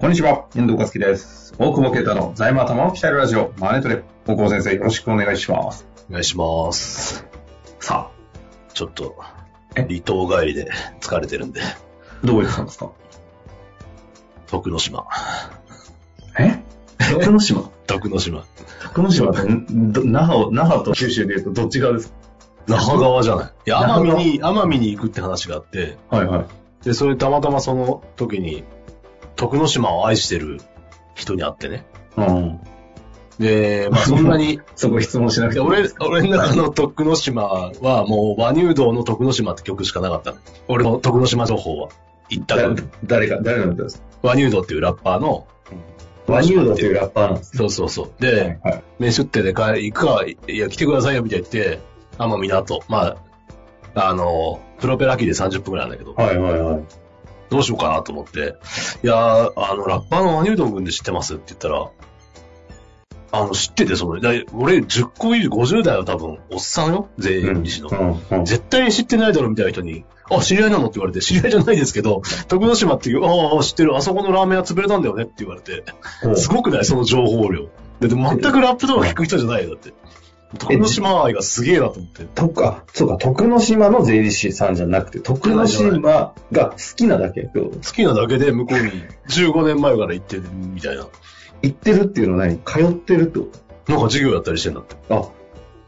こんにちは、遠藤和樹です。大久保啓太の財務頭を鍛えるラジオ、マネトレ。大久保先生、よろしくお願いします。お願いします。さちょっとえ、離島帰りで疲れてるんで、あ、どこ行ってたんですか？徳之島。え？徳之島？徳之島。徳之島って、那覇を、那覇と九州で言うとどっち側です那覇側じゃない。いや、奄美に、奄美に行くって話があって、かはいはい。で、それたまたまその時に、徳之島を愛してる人に会ってね。うん。で、まあ そんなに、そこ質問しなくてで俺、俺の中の徳之島はもう、和乳道の徳之島って曲しかなかったの。俺の徳之島情報は。一誰択。誰か、誰の歌です？か和乳道っていうラッパーの、ワニュードっていうラッパーなんですそうそうそう。ね。で、はい。飯出ってで帰行くか、いや、来てくださいよ、みたいに言って、奄美港。まあ、あの、プロペラ機で30分くらいなんだけど、はいはいはい。どうしようかなと思って、いやー、あの、ラッパーのワニュードン君で知ってます？って言ったら、あの、知ってて、その、だい俺10個以上、50代は多分、おっさんよ？全員西の。うんうん。絶対に知ってないだろ、みたいな人に、あ、知り合いなのって言われて、知り合いじゃないですけど、徳之島っていう、ああ、知ってる、あそこのラーメン屋潰れたんだよねって言われて、すごくない？その情報量。で、でも全くラップとか聞く人じゃないよ、だって。徳之島愛がすげえなと思って。とか、そうか、徳之島の税理士さんじゃなくて、徳之島が好きなだけ好きなだけで向こうに15年前から行ってるみたいな。行ってるっていうのは何？通ってるってこと？なんか授業やったりしてんだって。あ、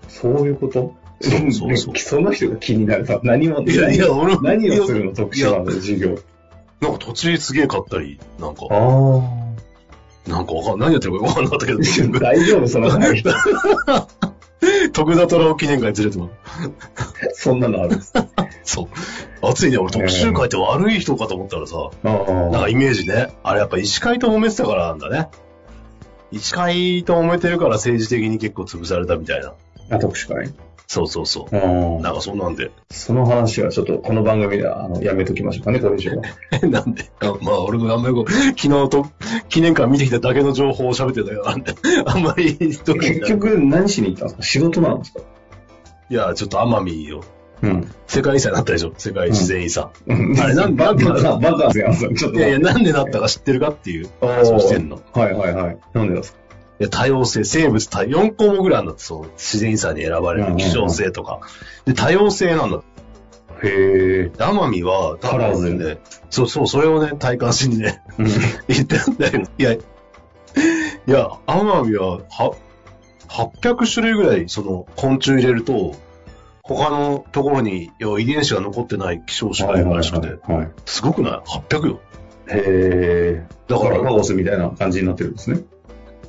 そういうこと？そうそうそう その人が気になるな。何も、いやいや俺も何をするの徳島の授業？なんか土地すげえ買ったり、なんか、あなんかわかん、何やってるかわかんなかったけど、あ。大丈夫？その話。徳田虎を記念会連れても そんなのあるんです。あそう。暑いね、俺特集会って悪い人かと思ったらさ、なんあ。かイメージね。あれやっぱ医師会と揉めてたからなんだね。医師会と揉めてるから政治的に結構潰されたみたいな。あ、特殊会？そうそうそう。うんなんかそんなんで。その話はちょっとこの番組ではあのやめときましょうかね、これ以上は。なんで？あまあ俺もあんまりこう、昨日と記念館見てきただけの情報を喋ってたけど、なんで、あんまり結局何しに行ったんですか？仕事なんですか？いや、ちょっと奄美よ。うん。世界遺産になったでしょ？世界自然遺産。あれなんバなんでカな、バカですよ、ちょっと。いやいや、なんでなったか知ってるかっていう話をしてんの。はいはいはい。なんでですか？多様性、生物多、4項目ぐらいあるんだって、そう、自然遺産に選ばれる希少性とか。で、多様性なんだ。へえ。奄美は、多カラー分ね、そうそう、それをね、体感しにね、うん。言ってんだけど、いや、いや、奄美は、は、800種類ぐらい、その、昆虫入れると、他のところに、要は遺伝子が残ってない希少種がいるらしくて、はいはい。すごくない ?800 よ。へえ。だかだからら、カオスみたいな感じになってるんですね。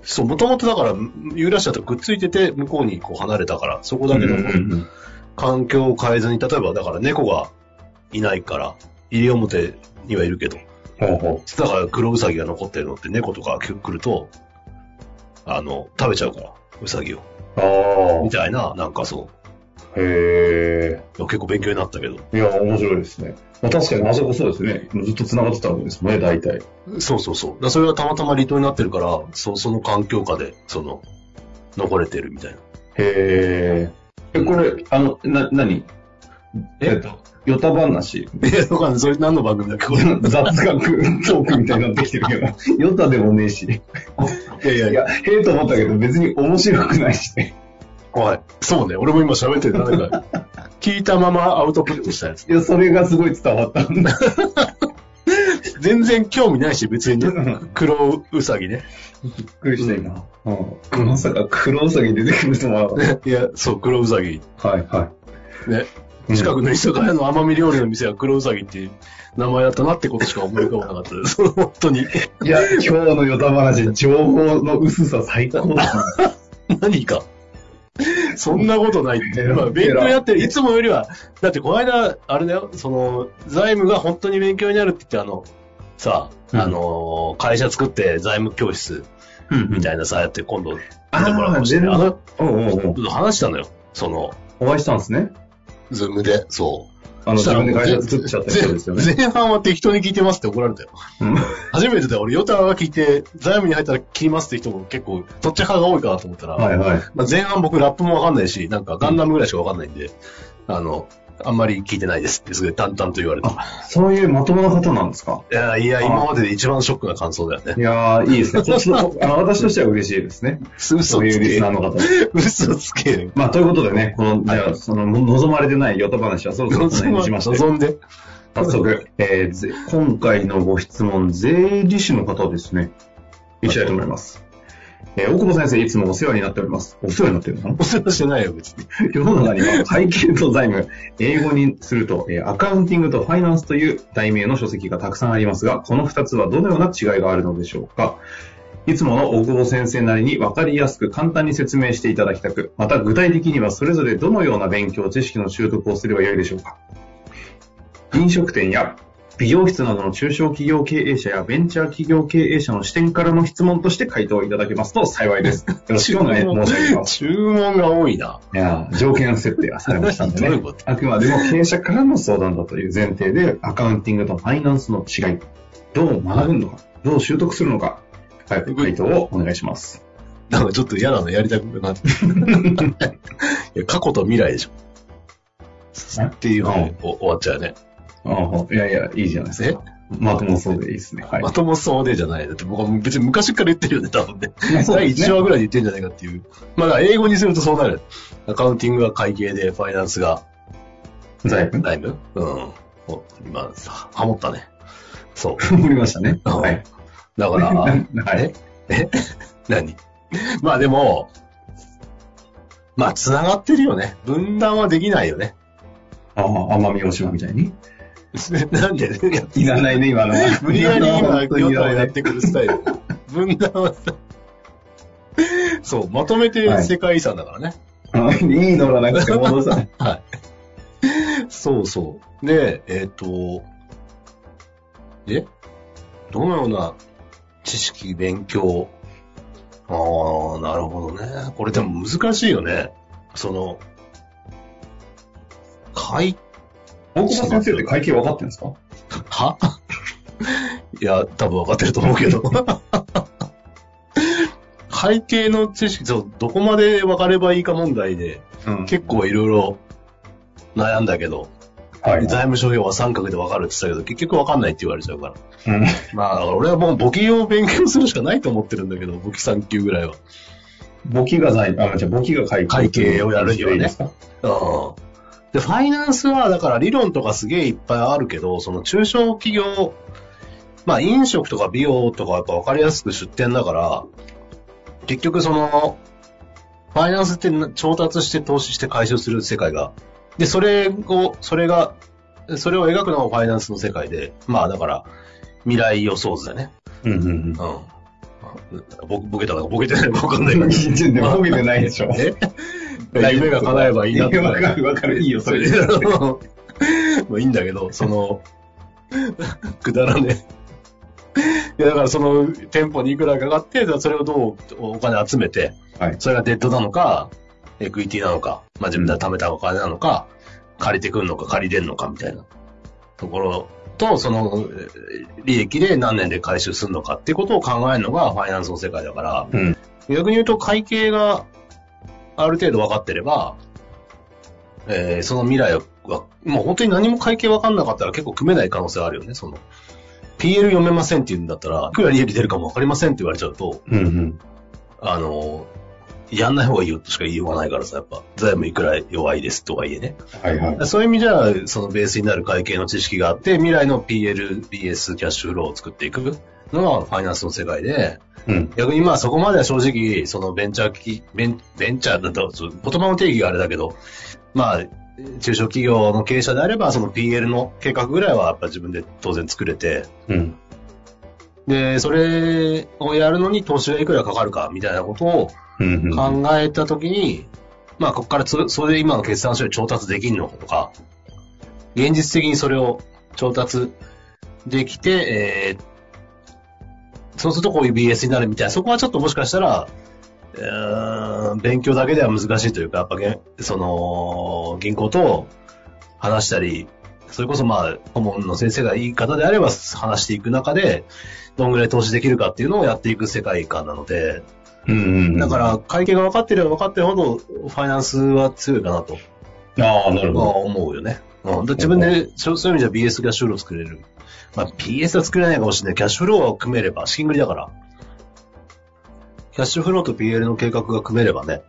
そう、もともとだから、ユーラシアとくっついてて、向こうにこう離れたから、そこだけのうん環境を変えずに、例えばだから猫がいないから、西表にはいるけど、ほうほだから黒ウサギが残ってるのって猫とか来ると、あの、食べちゃうから、ウサギを。みたいな、なんかそあ。へえ。う。結構勉強になったけど。いや、面白いですね。まあ、確かにあそこそうですね。ずっと繋がってたわけですもんね、大体。そうそうそう。それがたまたま離島になってるから、そその環境下で、その、残れてるみたいな。へえ。え、これ、あの、な、何？え？っと、ヨタ話？いや、わかんない。それ何の番組だっけ？これ。い 雑学トークみたいになってきてるけど、ヨタでもねえし。やいやいや。いや、へえと思ったけど別に面白くないしね。はい。そうね。俺も今喋ってる。なんか、聞いたままアウトプットしたやつ。いや、それがすごい伝わったんだ。全然興味ないし、別にね。黒ウサギね。びっくりした今。うん。まさか黒ウサギ出てくるとは。いや、そう、黒ウサギ。はいはね。い。近くの居酒屋の甘み料理の店は黒ウサギっていう名前だったなってことしか思い浮かばなかったです。本当に。いや、今日のヨタ話、情報の薄さ最高だな。何か。そんなことないって。まあ、勉強やってる、いつもよりは、だってこの間、あれだよ、その、財務が本当に勉強になるって言って、あの、さ、うんあの、会社作って財務教室みたいなさ、やって今度、見てもらうかもしれない。あの、話したのよ。その、お会いしたんですね。ズームで、そう。あの、自分で会社作っちゃった人ですよね。前前半は適当に聞いてますって怒られたよ。うん初めてだよ。俺、ヨタが聞いて、財務に入ったら切りますって人も結構、どっち派が多いかなと思ったら、はいはい。まあ、前半僕ラップもわかんないし、なんかガンダムぐらいしかわかんないんで、あの、あんまり聞いてないですってすごい淡々と言われた。そういうまともな方なんですか？いや、いや、今までで一番ショックな感想だよねい。やー、いいですね。私としては嬉しいですね。嘘そういうつけリスナーの方。嘘つけ。まあ、ということでね、この、じゃあ、その、望まれてないヨタ話はそろそろしまして、望んで。早速、えーぜ今回のご質問、税理士の方ですね。いきたいと思います。えー大久保先生、いつもお世話になっております。お世話になってるの？お世話してないよ、別に。世の中には会計と財務、英語にすると、えーアカウンティングとファイナンスという題名の書籍がたくさんありますが、この2つはどのような違いがあるのでしょうか？いつもの大久保先生なりに分かりやすく簡単に説明していただきたく、また具体的にはそれぞれどのような勉強、知識の習得をすればよいでしょうか？飲食店や美容室などの中小企業経営者やベンチャー企業経営者の視点からの質問として回答いただけますと幸いです。よろしくお願い申し上げます。注文が多いな。いやー条件設定がされましたんでねどういうこと？あくまでも経営者からの相談だという前提で、アカウンティングとファイナンスの違い、どう学ぶのか、どう習得するのか、早く回答をお願いします。なんかちょっと嫌なのやりたくなって。いや、過去と未来でしょ。っていうの終わっちゃうよね。ああいやいや、いいじゃないですか。まともそうでいいですね。はい。まともそうでじゃない。だって僕は別に昔から言ってるよね、多分ね。ね1話ぐらいで言ってんじゃないかっていう。まあだ英語にするとそうなる。アカウンティングが会計で、ファイナンスが財務？財務？うん。お今、さハモったね。そう。思いましたね。うんはい。だから、はい。え？何？まあでも、まあ繋がってるよね。分断はできないよね。ああ、奄美大島みたいに？なんで、いやいらないね、今のは。無理やり今、本当にヨいらやってくるスタイル。分断はさ、そう、まとめて世界遺産だからね。あいいのらなくて戻さない。はい。そうそう。で、えっ、と、で、どのような知識、勉強、ああ、なるほどね。これでも難しいよね。その、会、大久保先生って会計分かってるんですか？は？いや、多分分かってると思うけど。会計の知識、そう、どこまで分かればいいか問題で、うん結構いろいろ悩んだけど、はい。財務諸表は三角で分かるって言ったけど、結局分かんないって言われちゃうから。うんまあ、俺はもう簿記を勉強するしかないと思ってるんだけど、簿記3級ぐらいは。簿記が財、あ、じゃあ簿記が会計。会計をやるにはねいいですか？うん。で、ファイナンスは、だから理論とかすげえいっぱいあるけど、その中小企業、まあ飲食とか美容とかやっぱ分かりやすく出店だから、結局その、ファイナンスって調達して投資して回収する世界が、で、それを、それが、それを描くのがファイナンスの世界で、まあだから、未来予想図だね。うんうんうん。うん。ぼボケたのかボケてないのか分かんないけど。でもボケてないでしょ。え夢が叶えばいいなってわかるわかる。いいよ、それで。まあいいんだけど、その、くだらねえ。いや、だからその、店舗にいくらかかって、それをどうお金集めて、はい。それがデッドなのか、エクイティなのか、まあ自分で貯めたお金なのか、借りてくんのか借りれんのかみたいなところと、その、えー利益で何年で回収するのかっていうことを考えるのがファイナンスの世界だから、うん。逆に言うと会計がある程度分かってれば、えーその未来は、もう本当に何も会計分かんなかったら結構組めない可能性はあるよね、その。PL 読めませんって言うんだったら、いくら利益出るかも分かりませんって言われちゃうと、うんうん。あの、やんない方がいいよとしか言いようがないからさ、やっぱ、財務いくら弱いですとはいえね。はいはい。そういう意味じゃ、そのベースになる会計の知識があって、未来の PL、BS、キャッシュフローを作っていくのがファイナンスの世界で、うん。逆にまあそこまでは正直、そのベンチャー企ベン、ベンチャーだと、言葉の定義があれだけど、まあ、中小企業の経営者であれば、その PL の計画ぐらいはやっぱ自分で当然作れて、うん。で、それをやるのに投資がいくらかかるかみたいなことを。考えたときに、まあ、ここからそそれで今の決算書に調達できんのとか、現実的にそれを調達できて、えーそうするとこういう BS になるみたいな、そこはちょっともしかしたら、うーん勉強だけでは難しいというか、やっぱげ、その、銀行と話したり、それこそまあ、顧問の先生がいい方であれば話していく中で、どんぐらい投資できるかっていうのをやっていく世界観なので、うんうん。だから、会計が分かってれば分かってるほど、ファイナンスは強いかなとら、ああ、なるほど。思うよね。うん、で自分で、そういう意味じゃ BS キャッシュフロー作れる。まあ、PS は作れないかもしれない。キャッシュフローを組めれば、資金繰りだから。キャッシュフローと PL の計画が組めればね、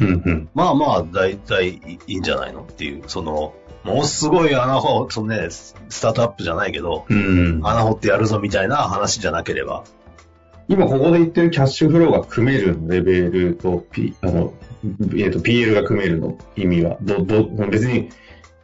うんうん。まあまあ、大体いいんじゃないのっていう、その、ものすごい穴掘、そのね、ススタートアップじゃないけど、うん。穴掘ってやるぞみたいな話じゃなければ。今ここで言ってるキャッシュフローが組めるレベルと、P、あの、えっ、と、PL が組めるの意味は、ど、ど、別に、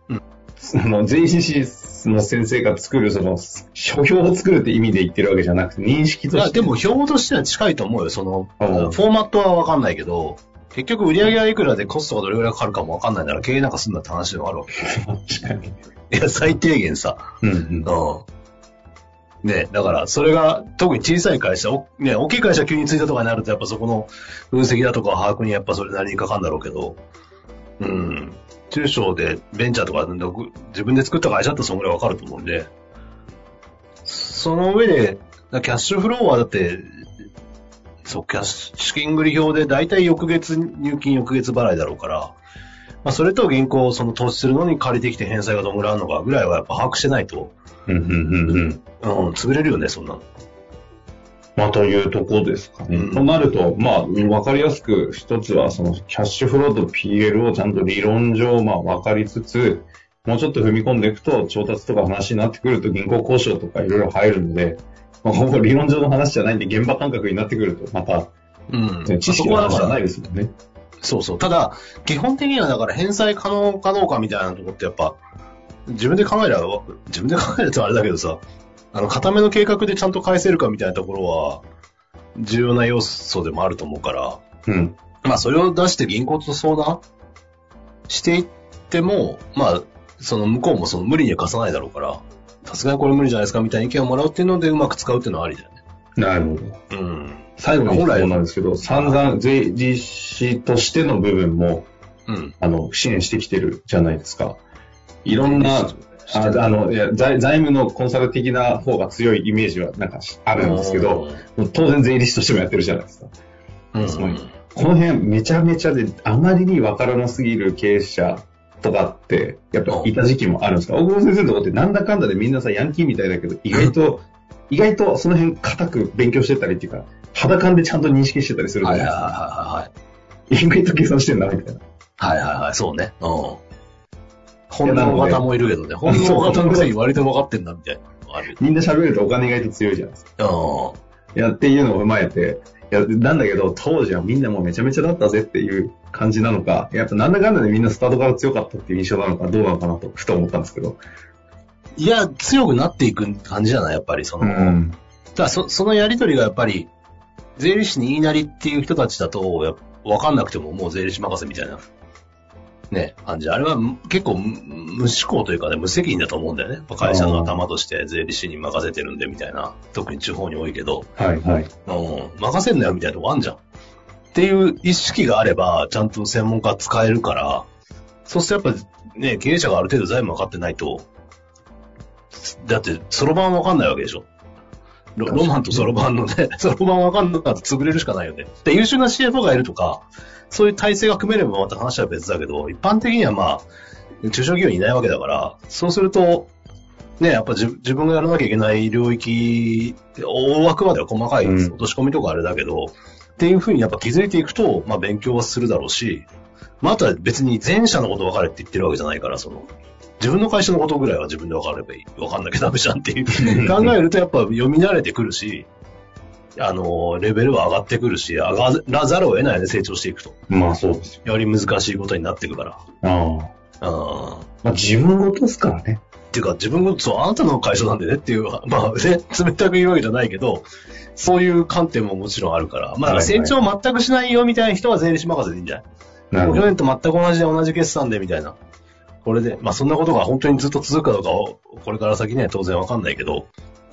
うん その、JCC の先生が作る、その、書評を作るって意味で言ってるわけじゃなくて、認識として。でも、標語としては近いと思うよ。その、うんフォーマットはわかんないけど、結局売り上げはいくらでコストがどれぐらいかかるかもわかんないなら経営なんかすんだって話でもあるわけ。確かに。いや、最低限さ。うんうん。うん。ねだから、それが、特に小さい会社、おね、大きい会社急についたとかになると、やっぱそこの分析だとか把握にやっぱそれなりにかかるんだろうけど、うん。中小でベンチャーとかで自分で作った会社だったらそのぐらいわかると思うんで、その上で、キャッシュフローはだって、そう、キャッシュ、資金繰り表で大体翌月入金翌月払いだろうから、まあそれと銀行をその投資するのに借りてきて返済がどんぐらいあるのかぐらいはやっぱ把握してないと、うん。うん、潰れるよね、そんなの。まあ、というとこですかね。うんとなると、まあ、わかりやすく、一つは、その、キャッシュフローと PL をちゃんと理論上、まあ、わかりつつ、もうちょっと踏み込んでいくと、調達とか話になってくると、銀行交渉とかいろいろ入るので、まあ、ほぼ理論上の話じゃないんで、現場感覚になってくると、また、うん。知識の話じゃないですもんね。そうそう。ただ、基本的にはだから返済可能かどうかみたいなとこってやっぱ、自分で考えれば、自分で考えるとあれだけどさ、あの、固めの計画でちゃんと返せるかみたいなところは、重要な要素でもあると思うから、うん。まあ、それを出して銀行と相談していっても、まあ、その向こうもその無理には貸さないだろうから、さすがにこれ無理じゃないですかみたいな意見をもらうっていうのでうまく使うっていうのはありだよね。なるほど。うん。最後に本来なんですけど、散々 JGC としての部分も、うん。あの、支援してきてるじゃないですか。いろんな、ああの、いや財財務のコンサル的な方が強いイメージはなんかあるんですけど、当然税理士としてもやってるじゃないですか。うん、すごいこの辺めちゃめちゃで、あまりにわからなすぎる経営者とかって、やっぱいた時期もあるんですか？大久保先生のとこってなんだかんだでみんなさ、ヤンキーみたいだけど、意外と、意外とその辺固く勉強してたりっていうか、肌感でちゃんと認識してたりするじゃないはいはいですか。はいはい。意外と計算してんだ、みたいな。はいはいはい、そうね。うん。本能型もいるけどね。本能型のくせに割と分かってんだみたいなのがある。みんな喋るとお金意外と強いじゃないですか。ういや、っていうのを踏まえて、いや、なんだけど、当時はみんなもうめちゃめちゃだったぜっていう感じなのか、やっぱなんだかんだでみんなスタートから強かったっていう印象なのか、どうなのかなと、ふと思ったんですけど。ん。いや、強くなっていく感じじゃないやっぱりその、ん。だそそのやりとりがやっぱり、税理士に言いなりっていう人たちだと、分かんなくてももう税理士任せみたいな、ね、感じ。あれはむ結構無無思考というかね、無責任だと思うんだよね。会社の頭として税理士に任せてるんでみたいな。特に地方に多いけど。はいはい。うん、任せんなよみたいなとこあんじゃん。っていう意識があれば、ちゃんと専門家使えるから、そうするとやっぱね、経営者がある程度財務分かってないと、だって、そろばん分かんないわけでしょ。ロロマンとそろばんのね、そろばん分かんなかったら潰れるしかないよね。で、優秀な CFO がいるとか、そういう体制が組めればまた話は別だけど、一般的にはまあ、中小企業にいないわけだから、そうすると、ね、やっぱ自自分がやらなきゃいけない領域、大枠までは細かいうん落とし込みとかあれだけど、っていうふうにやっぱ気づいていくと、まあ勉強はするだろうし、まああとは別に前者のこと分かれって言ってるわけじゃないから、その、自分の会社のことぐらいは自分で分かればいい。分かんなきゃダメじゃんっていう。考えるとやっぱ読み慣れてくるし、あの、レベルは上がってくるし、上がらざるを得ないよね、成長していくと。まあそうですよ。より難しいことになっていくから。ああ。うん。まあ自分ごとですからね。っていうか、自分が、そう、あなたの会社なんでねっていう、まあね、冷たく言うわけじゃないけど、そういう観点ももちろんあるから、まあ、はいはい成長全くしないよみたいな人は税理士任せでいいんじゃない？去年と全く同じで同じ決算でみたいな。これで、まあそんなことが本当にずっと続くかどうかを、これから先には当然わかんないけど、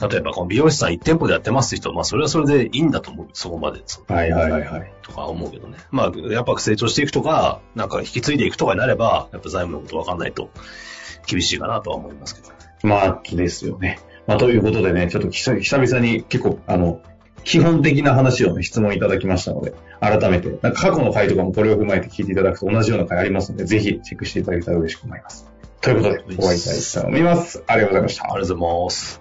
例えばこの美容師さん1店舗でやってますって人、まあそれはそれでいいんだと思う。そこまで。はいはいはいはい。とか思うけどね。まあやっぱ成長していくとか、なんか引き継いでいくとかになれば、やっぱ財務のことわかんないと厳しいかなとは思いますけど。まあ、ですよね。まあ、ということでね、ちょっと久久々に結構、あの、基本的な話をね、質問いただきましたので、改めて、なんか過去の回とかもこれを踏まえて聞いていただくと同じような回ありますので、ぜひチェックしていただけたら嬉しく思います。ということで、お会いしたいと思います。ありがとうございました。ありがとうございます。